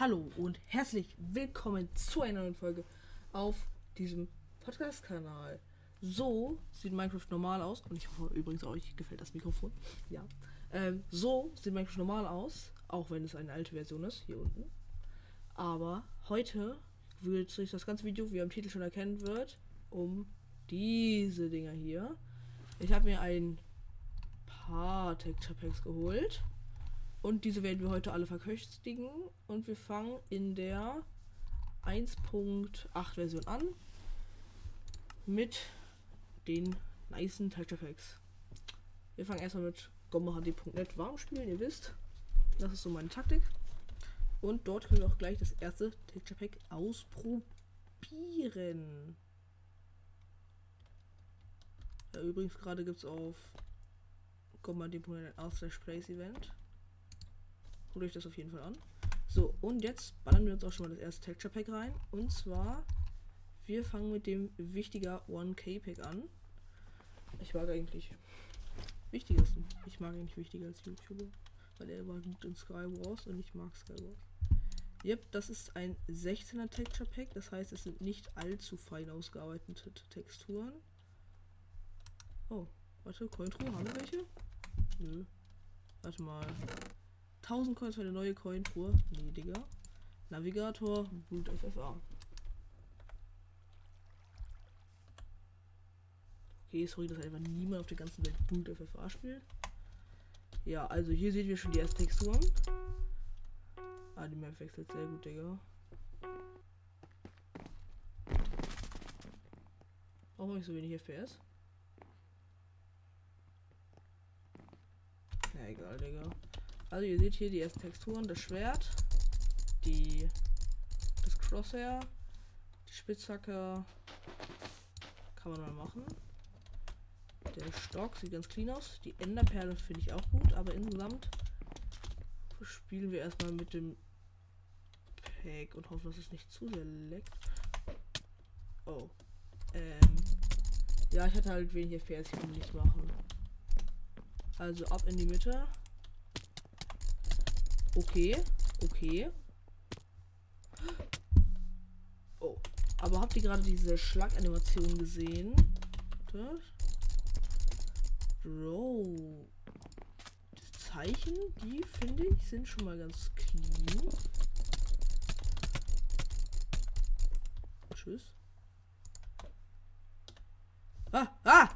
Hallo und herzlich willkommen zu einer neuen Folge auf diesem Podcast-Kanal. So sieht Minecraft normal aus und ich hoffe übrigens euch gefällt das Mikrofon. Ja. Ähm, so sieht Minecraft normal aus, auch wenn es eine alte Version ist, hier unten. Aber heute wird sich das ganze Video, wie ihr am Titel schon erkennen wird, um diese Dinger hier. Ich habe mir ein paar Texture Packs geholt. Und diese werden wir heute alle verköstigen. Und wir fangen in der 1.8 Version an. Mit den nicen Texture Packs. Wir fangen erstmal mit gommehd.net warm spielen, ihr wisst. Das ist so meine Taktik. Und dort können wir auch gleich das erste Texture Pack ausprobieren. Ja, übrigens gerade gibt es auf gommehd.net ein Slash Place Event. Guckt euch das auf jeden Fall an. So, und jetzt ballern wir uns auch schon mal das erste Texture Pack rein. Und zwar, wir fangen mit dem wichtiger 1K Pack an. Ich mag eigentlich wichtiger. Ich mag eigentlich wichtiger als YouTuber. Weil er war gut in Skywars und ich mag Skywars. Yep, das ist ein 16er Texture Pack. Das heißt, es sind nicht allzu fein ausgearbeitete Texturen. Oh, warte, Cointruhe, haben wir welche? Nö. Warte mal. 1000 Coins für eine neue Coin-Truhe. Nee, Digga. Navigator, Blut FFA. Okay, sorry, dass einfach niemand auf der ganzen Welt Blut FFA spielt. Ja, also hier sehen wir schon die ersten Texturen. Ah, die Map wechselt sehr gut, Digga. Warum habe ich so wenig FPS? Ja, egal, Digga. Also ihr seht hier die ersten Texturen, das Schwert, die das Crosshair, die Spitzhacke kann man mal machen. Der Stock sieht ganz clean aus. Die Enderperle finde ich auch gut, aber insgesamt spielen wir erstmal mit dem Pack und hoffen, dass es nicht zu sehr leckt. Oh. Ähm. Ja, ich hatte halt wenig FPS, ich kann nicht machen. Also ab in die Mitte. Okay, okay. Oh, aber habt ihr gerade diese Schlaganimation gesehen? Bro. Die Zeichen, die finde ich, sind schon mal ganz clean. Tschüss. Ah, ah!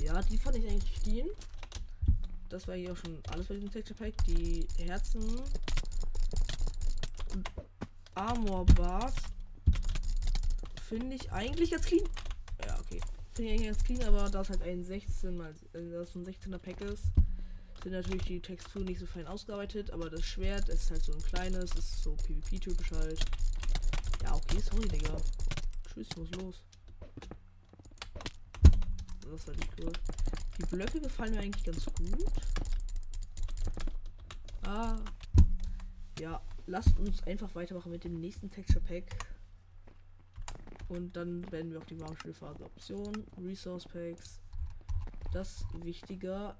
Ja, die fand ich eigentlich clean das war hier auch schon alles bei diesem Texture Pack. Die Herzen Armor Bars finde ich eigentlich ganz clean. Ja, okay. Finde ich eigentlich ganz clean, aber da es halt ein 16 mal äh, das ein 16er Pack ist, sind natürlich die Texturen nicht so fein ausgearbeitet, aber das Schwert ist halt so ein kleines, ist so PvP-typisch halt. Ja, okay, sorry, Digga. Tschüss, ich muss los. Das war nicht cool. Die Blöcke gefallen mir eigentlich ganz gut. Ah. Ja, lasst uns einfach weitermachen mit dem nächsten Texture Pack. Und dann werden wir auch die Warmspielphase Option, Resource Packs. Das wichtiger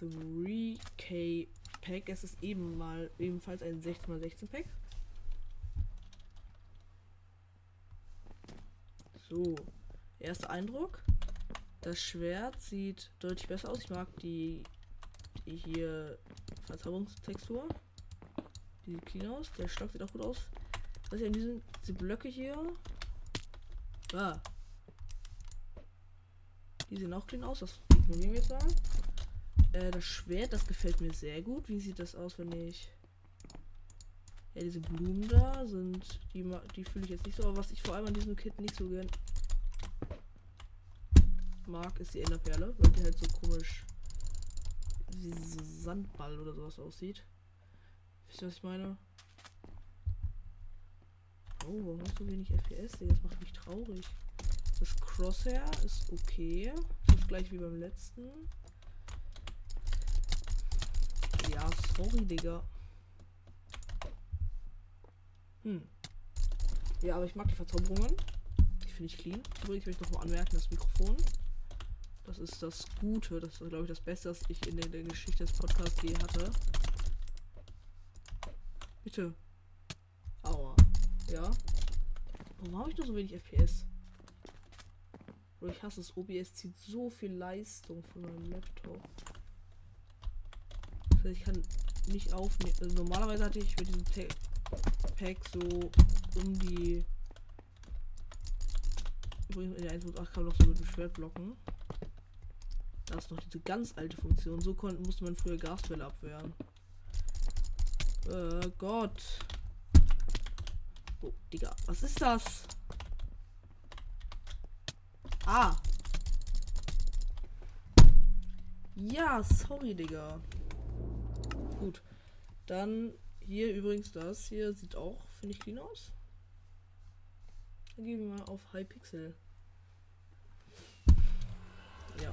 3K Pack. Es ist eben mal ebenfalls ein 16x16 Pack. So, erster Eindruck. Das Schwert sieht deutlich besser aus. Ich mag die, die hier Verzauberungstextur. Die sieht clean aus. Der Stock sieht auch gut aus. Was diese, diese Blöcke hier. Ah. Die sehen auch clean aus. Das ignorieren wir jetzt mal. Äh, das Schwert, das gefällt mir sehr gut. Wie sieht das aus, wenn ich. Ja, diese Blumen da sind. Die, die fühle ich jetzt nicht so. Aber was ich vor allem an diesem Kit nicht so gern mag, ist die Enderperle, weil die halt so komisch wie so Sandball oder sowas aussieht. Wisst ihr, was ich meine? Oh, warum du wenig FPS? Das macht mich traurig. Das Crosshair ist okay. Das ist gleich wie beim letzten. Ja, sorry, Digga. Hm. Ja, aber ich mag die Verzauberungen. Die finde ich clean. Übrigens möchte ich noch mal anmerken, das Mikrofon das ist das Gute. Das ist, glaube ich, das Beste, was ich in der, der Geschichte des Podcasts je hatte. Bitte. Aua. Ja. Warum habe ich nur so wenig FPS? Ich hasse es. OBS zieht so viel Leistung von meinem Laptop. Das heißt, ich kann nicht aufnehmen. Also normalerweise hatte ich mit diesem Ta Pack so um die. Übrigens in der 1.8 kann man noch so mit dem Schwert blocken. Da ist noch diese ganz alte Funktion. So konnte, musste man früher Gasfälle abwehren. Äh, Gott. Oh, Digga, was ist das? Ah. Ja, sorry, Digga. Gut. Dann hier übrigens das hier sieht auch, finde ich, clean aus. Dann gehen wir mal auf High Pixel. Ja.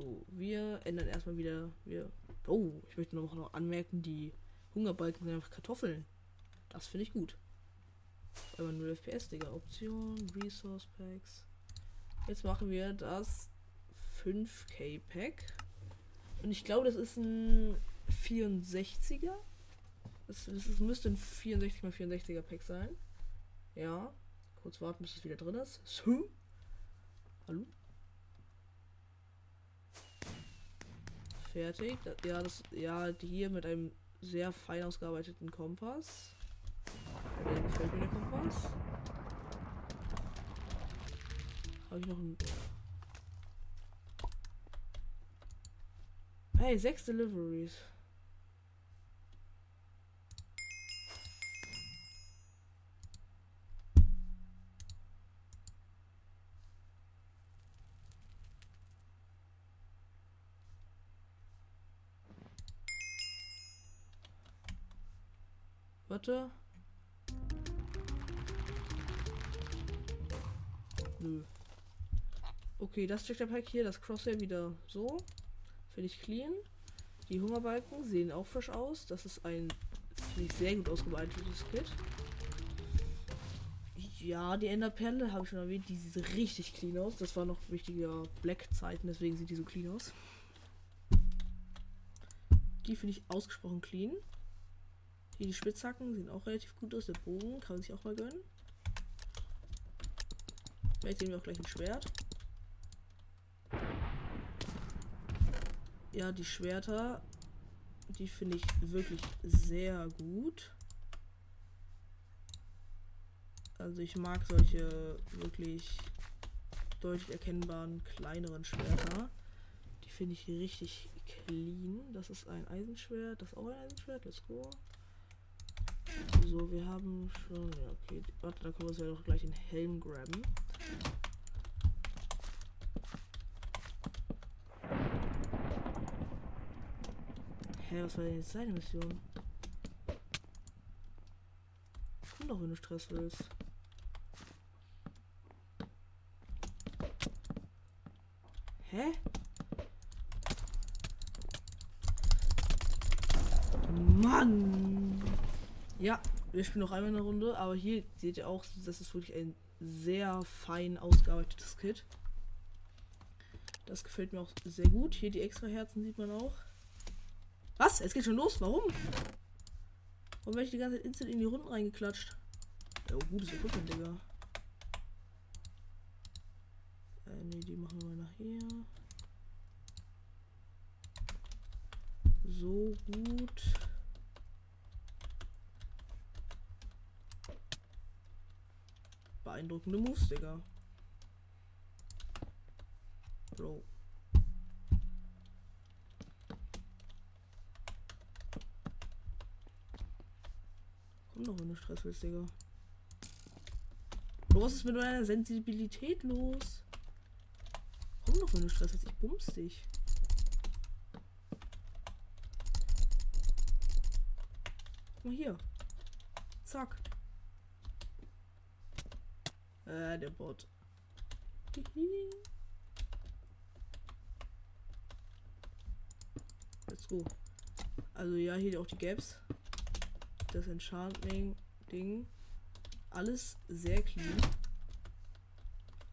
So, wir ändern erstmal wieder. Wir. Oh, ich möchte noch, noch anmerken, die Hungerbalken sind einfach Kartoffeln. Das finde ich gut. Aber 0 FPS, Digga. Option, Resource Packs. Jetzt machen wir das 5K Pack. Und ich glaube, das ist ein 64er. Das, das ist, müsste ein 64 x 64er Pack sein. Ja. Kurz warten, bis es wieder drin ist. So. Hallo? Fertig. Ja, das, ja, hier mit einem sehr fein ausgearbeiteten Kompass. Der gefällt mir der Kompass. Habe ich noch ein. Hey, sechs Deliveries. Warte. Nö. Okay, das Texture Pack hier, das Crosshair wieder so. Finde ich clean. Die Hungerbalken sehen auch frisch aus. Das ist ein ich, sehr gut ausgearbeitetes Kit. Ja, die Enderperle habe ich schon erwähnt, die sieht richtig clean aus. Das war noch wichtiger Black-Zeiten, deswegen sieht die so clean aus. Die finde ich ausgesprochen clean. Hier die Spitzhacken sehen auch relativ gut aus. Der Bogen kann man sich auch mal gönnen. Jetzt sehen wir auch gleich ein Schwert. Ja, die Schwerter, die finde ich wirklich sehr gut. Also ich mag solche wirklich deutlich erkennbaren kleineren Schwerter. Die finde ich richtig clean. Das ist ein Eisenschwert. Das ist auch ein Eisenschwert. Let's go. So, wir haben schon. Ja, okay. Warte, da können wir uns ja doch gleich den Helm graben. Hä, was war denn jetzt seine Mission? Komm doch, wenn du Stress willst. Hä? Mann! Ja, wir spielen noch einmal eine Runde, aber hier seht ihr auch, das ist wirklich ein sehr fein ausgearbeitetes Kit. Das gefällt mir auch sehr gut. Hier die extra Herzen sieht man auch. Was? Es geht schon los. Warum? Warum werde ich die ganze Zeit instant in die Runden reingeklatscht? Ja, oh, gutes Equipment, Digga. Äh, ne, die machen wir nachher. So gut. Beeindruckende Moves, Digga. Bro. Komm doch, wenn du Stress willst, Digga. Bro, was ist mit deiner Sensibilität los? Komm doch, wenn du Stress willst. Ich bums dich. Guck mal hier. Zack. Äh, der Bot. Let's go. Also ja, hier auch die Gaps das Enchanting-Ding. Alles sehr clean.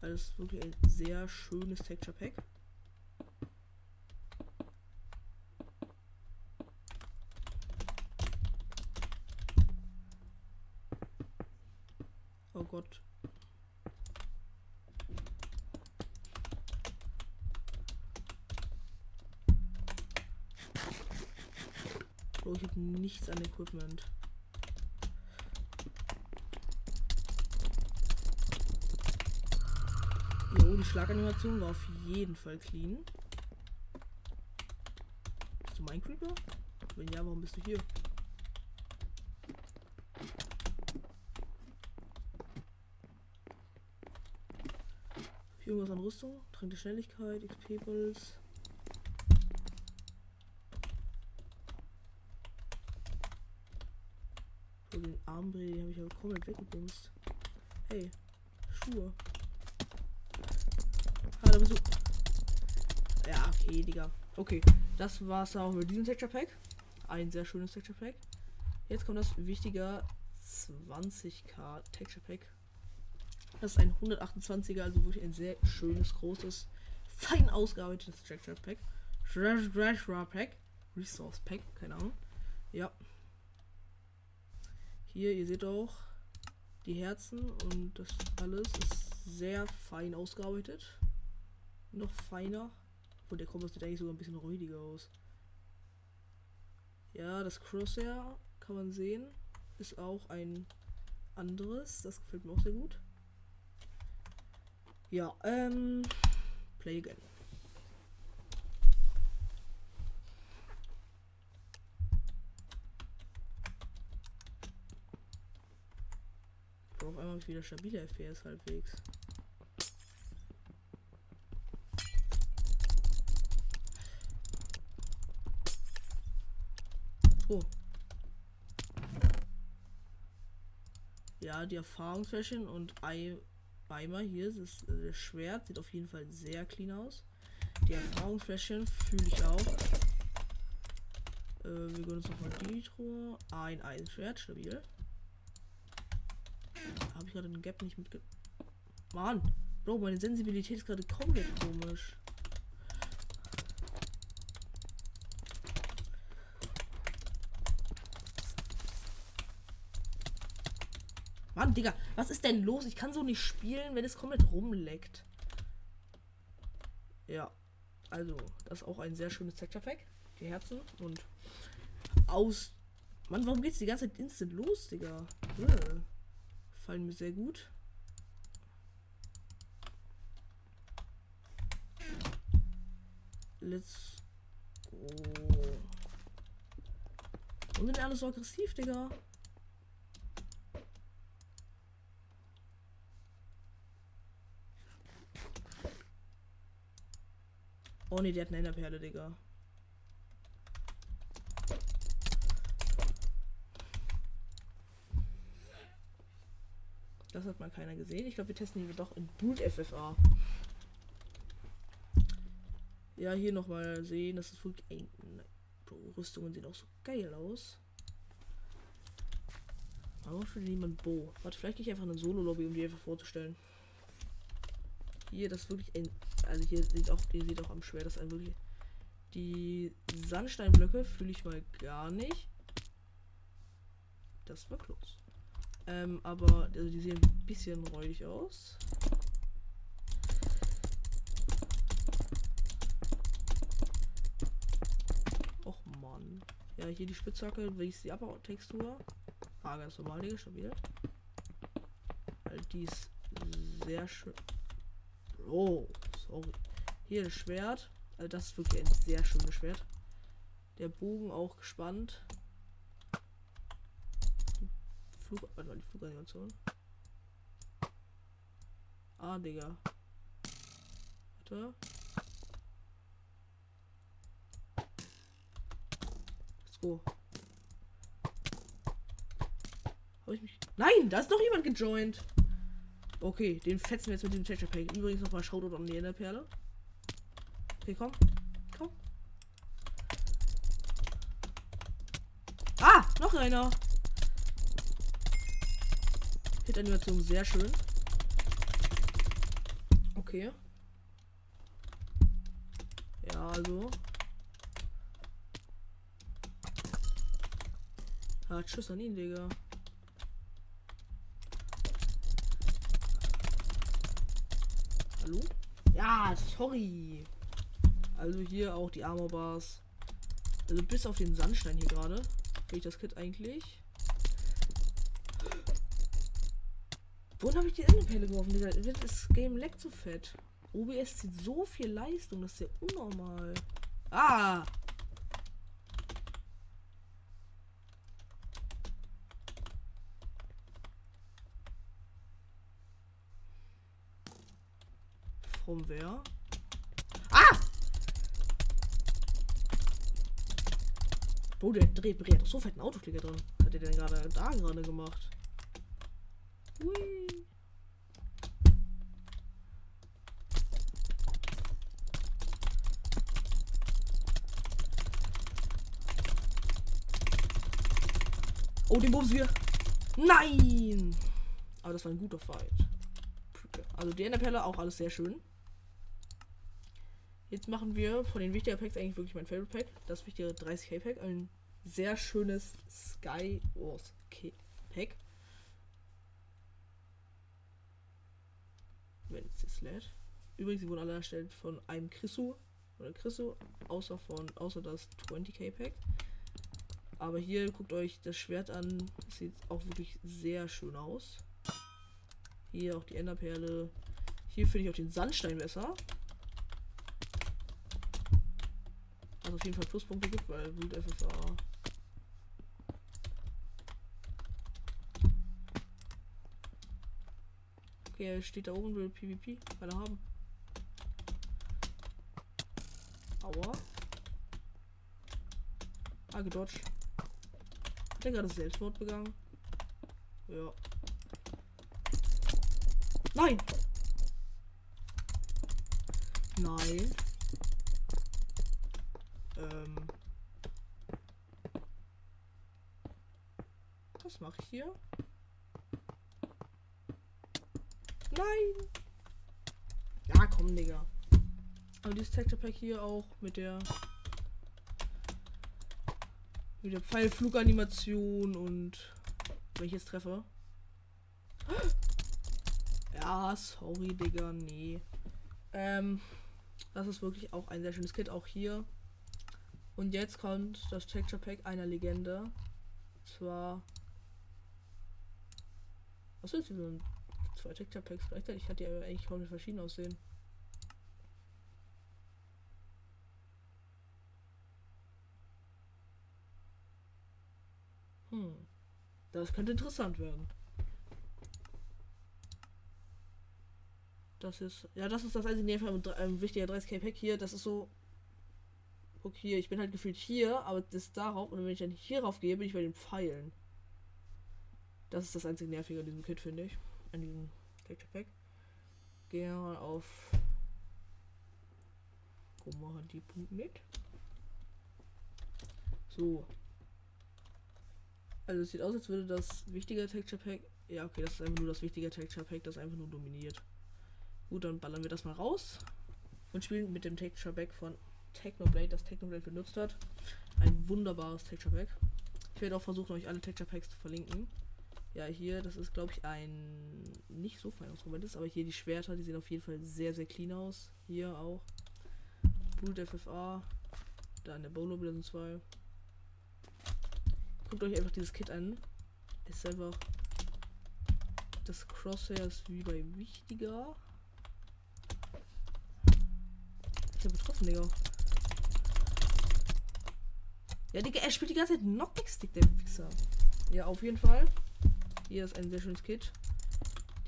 Alles wirklich ein sehr schönes Texture Pack. Gott. Bro, ich habe nichts an Equipment. Jo, die Schlaganimation war auf jeden Fall clean. Bist du mein Creeper? Wenn ja, warum bist du hier? Irgendwas an Rüstung, Trank der Schnelligkeit, XP Pulse. So, den Armbree habe ich aber komplett weggebumst. Hey, Schuhe. Ah, da bist du. Ja, okay, Digga. Okay, das war's auch mit diesem Texture Pack. Ein sehr schönes Texture Pack. Jetzt kommt das wichtige 20k Texture Pack. Das ist ein 128er, also wirklich ein sehr schönes, großes, fein ausgearbeitetes Texture Pack. Treasure Pack. Resource Pack, keine Ahnung. Ja. Hier, ihr seht auch die Herzen und das alles ist sehr fein ausgearbeitet. Noch feiner. Und der Kompass sieht eigentlich sogar ein bisschen räudiger aus. Ja, das Crosshair kann man sehen. Ist auch ein anderes. Das gefällt mir auch sehr gut. Ja, ähm. Play again. Auf einmal wieder stabile FPS halbwegs. Oh. Ja, die Erfahrungsflächen und Ei Eimer hier, das, äh, das Schwert sieht auf jeden Fall sehr clean aus. Die Erfahrungsflächen fühle ich auch. Äh, wir gönnen uns nochmal die Truhe. Ein Eisenschwert, stabil. Habe ich gerade den Gap nicht mitge... Mann! Bro, meine Sensibilität ist gerade komplett komisch. Mann, Digga, was ist denn los? Ich kann so nicht spielen, wenn es komplett rumleckt. Ja, also, das ist auch ein sehr schönes Texture Pack. Die Herzen und aus. Mann, warum geht's die ganze Zeit instant los, Digga? Äh, fallen mir sehr gut. Let's go. Und sind alle so aggressiv, Digga? Oh ne, der hat eine Enderperle, Digga. Das hat mal keiner gesehen. Ich glaube, wir testen hier doch in Boot FFA. Ja, hier nochmal sehen. Das ist wirklich. Ey, Rüstungen sehen auch so geil aus. Warum schon niemand Bo? Warte, vielleicht gehe ich einfach eine Solo-Lobby, um die einfach vorzustellen. Hier, das ist wirklich ein. Also hier sieht auch, die sieht auch am schwer, das ein wirklich. Die Sandsteinblöcke fühle ich mal gar nicht. Das war close. Ähm, aber also die sehen ein bisschen räudig aus. Och Mann. Ja, hier die Spitzhacke, wie ist die Abbau-Textur? Ah, ganz normal, Digga, stabil. Weil die ist sehr schön. Oh, sorry. Hier das Schwert. Also das ist wirklich ein sehr schönes Schwert. Der Bogen auch gespannt. Flug, warte mal, die Fluganimation. Ah, Digga. Warte. Let's go. Habe ich mich. Nein, da ist noch jemand gejoint. Okay, den fetzen wir jetzt mit dem Texture Pack. Übrigens nochmal Shoutout an die Enderperle. Okay, komm. Komm. Ah, noch einer. Hit-Animation sehr schön. Okay. Ja, also. Ah, tschüss an ihn, Digga. Hallo? Ja, sorry. Also hier auch die Armor Bars. Also bis auf den Sandstein hier gerade. Finde ich das Kit eigentlich. Wohin habe ich die Enderperle geworfen? Das Game leckt so fett. OBS zieht so viel Leistung, das ist ja unnormal. Ah! From wer? Ah! Bro, der dreht, der hat doch so fetten Autoklicker drin. Was hat der denn gerade da gerade gemacht? Hui. Oh, den bumsen wir. Nein! Aber das war ein guter Fight. Also die Enderperle auch alles sehr schön. Jetzt machen wir von den wichtigen Packs eigentlich wirklich mein Favorite Pack. Das wichtige 30k Pack. Ein sehr schönes Sky Wars Pack. Wenn es jetzt lädt. Übrigens, sie wurden alle erstellt von einem Chrisu oder Chrisu, außer von außer das 20k Pack. Aber hier guckt euch das Schwert an. Sieht auch wirklich sehr schön aus. Hier auch die Enderperle. Hier finde ich auch den Sandstein besser. Was auf jeden Fall Pluspunkte gibt, weil Blut FFA. Okay, steht da oben, will PvP. Kann er haben. Aua. Ah, gedodged. Hat er gerade Selbstmord begangen? Ja. Nein! Nein. Ähm. Was mache ich hier? Nein! Ja, komm, Digga. Aber dieses Texture Pack hier auch mit der mit der Pfeilfluganimation und wenn ich jetzt treffe. Ja, sorry, Digga, nee. Ähm, das ist wirklich auch ein sehr schönes Kit, auch hier. Und jetzt kommt das Texture Pack einer Legende. Und zwar. Was ist denn zwei Texture Packs gleichzeitig? Ich hatte ja eigentlich komplett verschieden aussehen. Hm. Das könnte interessant werden. Das ist. Ja, das ist das einzige ähm, wichtiger 30k Pack hier. Das ist so. Okay, ich bin halt gefühlt hier, aber das darauf. Und wenn ich dann hier rauf gehe, bin ich bei den Pfeilen. Das ist das einzige Nervige an diesem Kit, finde ich. An diesem Texture Pack. Gehen wir mal auf. Mit. So. Also es sieht aus, als würde das wichtige Texture Pack. Ja, okay, das ist einfach nur das wichtige Texture Pack, das einfach nur dominiert. Gut, dann ballern wir das mal raus und spielen mit dem Texture Pack von Technoblade, das Technoblade benutzt hat. Ein wunderbares Texture Pack. Ich werde auch versuchen, euch alle Texture Packs zu verlinken. Ja, hier, das ist, glaube ich, ein nicht so Moment ist, aber hier die Schwerter, die sehen auf jeden Fall sehr, sehr clean aus. Hier auch. Blut FFA. Da in der Bolo sind zwei. Guckt euch einfach dieses Kit an. Ist einfach. Das Crosshair ist wie bei wichtiger. Ich hab getroffen, Digga. Ja, Digga, er spielt die ganze Zeit Knockback-Stick, der Wichser. Ja, auf jeden Fall. Hier ist ein sehr schönes Kit.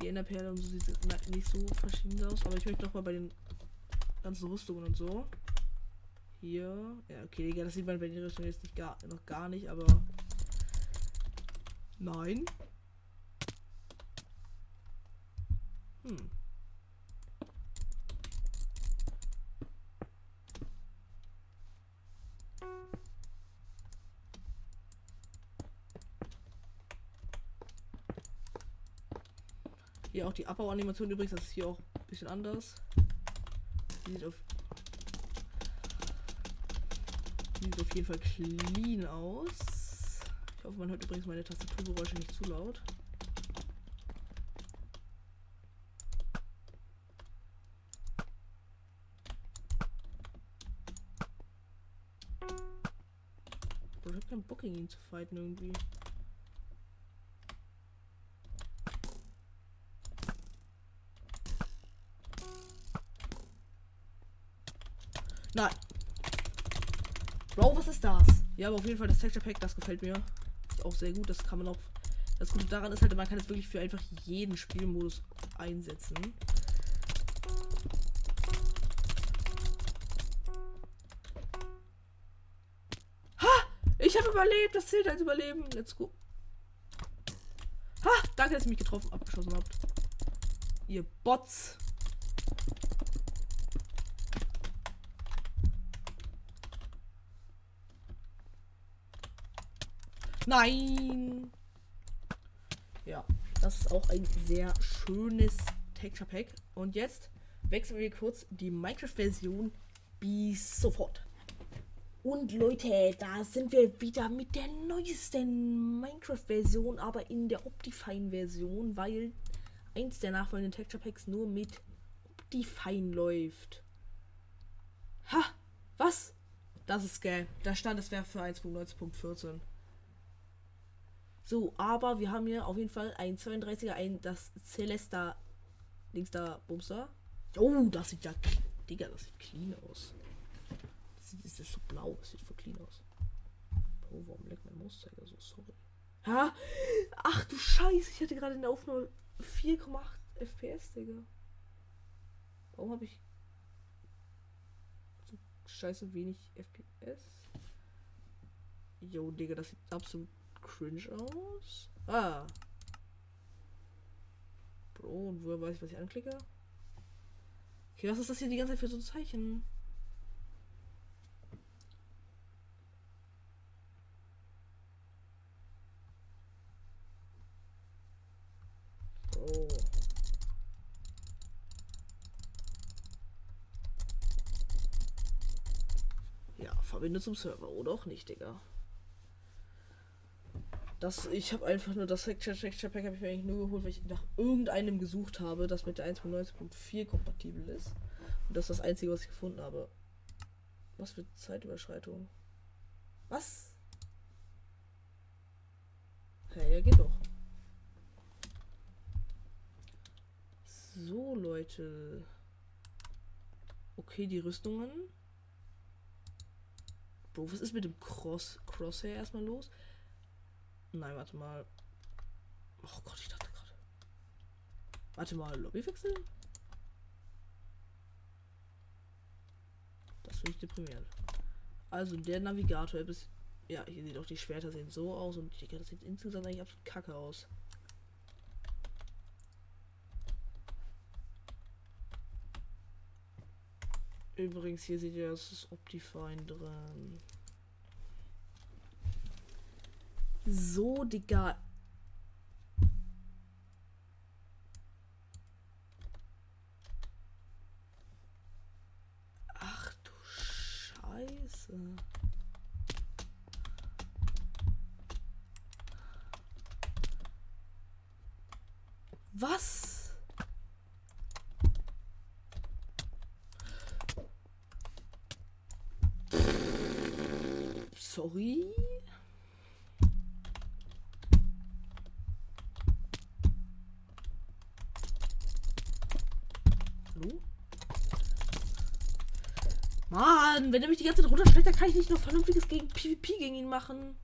Die Enderperle und so sieht nicht so verschieden aus. Aber ich möchte noch mal bei den ganzen Rüstungen und so. Hier. Ja, okay, Digga, das sieht man bei den Rüstungen jetzt nicht gar, noch gar nicht, aber. Nein. Hm. Hier auch die Abbauanimation übrigens, das ist hier auch ein bisschen anders. Die sieht auf, die sieht auf jeden Fall clean aus. Ich hoffe, man hört übrigens meine Tastaturgeräusche nicht zu laut. Ich hab keinen Bock gegen ihn zu fighten irgendwie. Ja, aber auf jeden Fall das Texture Pack, das gefällt mir. Ist auch sehr gut. Das kann man auch. Das Gute daran ist halt, man kann es wirklich für einfach jeden Spielmodus einsetzen. Ha! Ich habe überlebt. Das zählt als Überleben. Let's go. Ha! Danke, dass ihr mich getroffen, abgeschossen habt. Ihr Bots. Nein! Ja, das ist auch ein sehr schönes Texture Pack. Und jetzt wechseln wir kurz die Minecraft-Version bis sofort. Und Leute, da sind wir wieder mit der neuesten Minecraft-Version, aber in der Optifine-Version, weil eins der nachfolgenden Texture Packs nur mit Optifine läuft. Ha! Was? Das ist geil. Da stand, es wäre für 1.19.14. So, aber wir haben hier auf jeden Fall ein 32er, ein das Celesta links da Bumster. Oh, das sieht ja. Digga, das sieht clean aus. Das ist das so blau? Das sieht voll clean aus. Oh, warum leckt mein Mauszeiger so? Sorry. Ha? Ach du Scheiße, ich hatte gerade in der Aufnahme 4,8 FPS, Digga. Warum habe ich so scheiße wenig FPS? Jo, Digga, das sieht absolut cringe aus. Ah. Bro, und woher weiß ich, was ich anklicke? Okay, was ist das hier die ganze Zeit für so ein Zeichen? Verbinde zum Server oder auch nicht, Digga. Das, ich habe einfach nur das Texture, Texture Pack habe ich mir eigentlich nur geholt, weil ich nach irgendeinem gesucht habe, das mit der 1.19.4 kompatibel ist. Und das ist das einzige, was ich gefunden habe. Was für Zeitüberschreitung? Was? Hey, ja, geht doch. So, Leute. Okay, die Rüstungen. Bro, was ist mit dem Cross Crosshair erstmal los? Nein, warte mal. Oh Gott, ich dachte gerade. Warte mal, Lobby wechseln? Das finde ich deprimierend. Also der Navigator ist. Ja, hier sieht auch die Schwerter sehen so aus und Digga, das sieht insgesamt eigentlich absolut kacke aus. Übrigens, hier seht ihr, es ist Optifine drin. So, Digga. Ach du Scheiße. Was? Sorry. Mann, wenn er mich die ganze Zeit runterschlägt, dann kann ich nicht noch vernünftiges gegen PvP gegen ihn machen.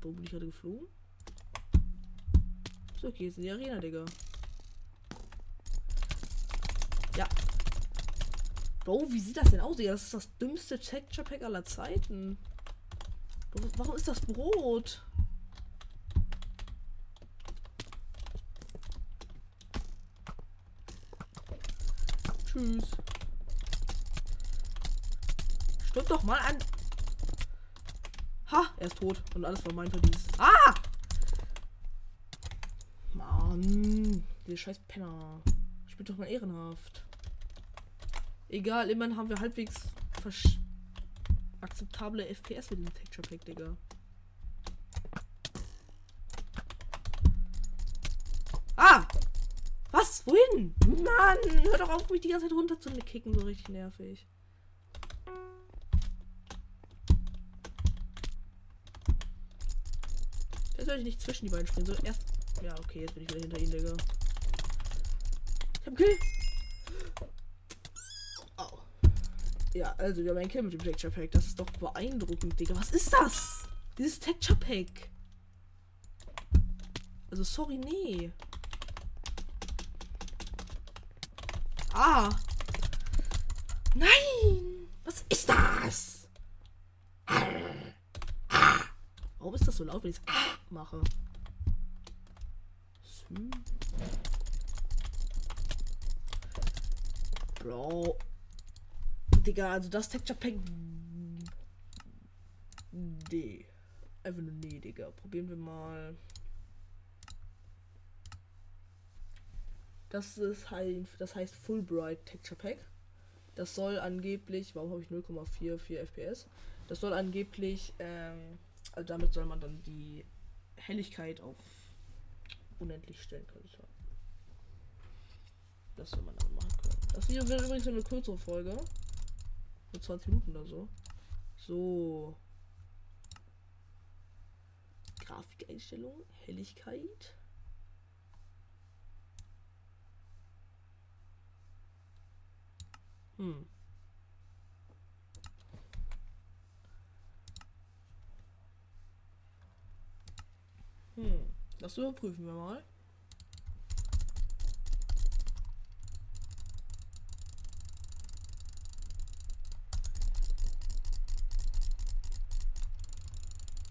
Wo bin ich gerade geflogen? So, okay, jetzt in die Arena, Digga. Ja. Bro, wie sieht das denn aus, Digga? Das ist das dümmste Texture Pack aller Zeiten. Warum ist das Brot? Tschüss. Stimmt doch mal an. Ha, er ist tot. Und alles war mein Verdienst. Ah! Mann. Diese scheiß Penner. Spielt doch mal ehrenhaft. Egal, immerhin haben wir halbwegs akzeptable FPS mit dem Texture Pack, Digga. Mann! Hör doch auf, mich die ganze Zeit runter zu kicken, so richtig nervig. Jetzt soll ich nicht zwischen die beiden springen, so erst. Ja, okay, jetzt bin ich wieder hinter ihnen, Digga. Ich hab einen Kill! Oh. Ja, also wir haben einen Kill mit dem Texture Pack. Das ist doch beeindruckend, Digga. Was ist das? Dieses Texture Pack. Also sorry, nee. Ah. Nein! Was ist das? Warum ist das so laut, wenn ich es mache? Bro. Digga, also das Texture Pack. Nee. Einfach nur nee, Digga. Probieren wir mal. Das ist halt, das heißt Fulbright Texture Pack. Das soll angeblich, warum habe ich 0,44 FPS? Das soll angeblich, ähm, also damit soll man dann die Helligkeit auf unendlich stellen können. Das soll man dann machen können. Das hier wird übrigens eine kürzere Folge. Nur 20 Minuten oder so. So. Grafikeinstellung, Helligkeit. Hm. Hm. Das überprüfen wir mal.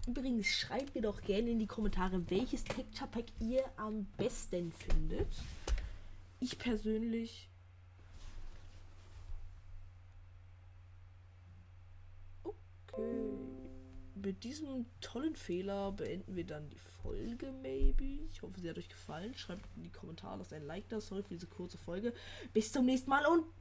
Übrigens, schreibt mir doch gerne in die Kommentare, welches Texture Pack ihr am besten findet. Ich persönlich mit diesem tollen Fehler beenden wir dann die Folge, maybe. Ich hoffe, sie hat euch gefallen. Schreibt in die Kommentare, lasst ein Like da. Sorry für diese kurze Folge. Bis zum nächsten Mal und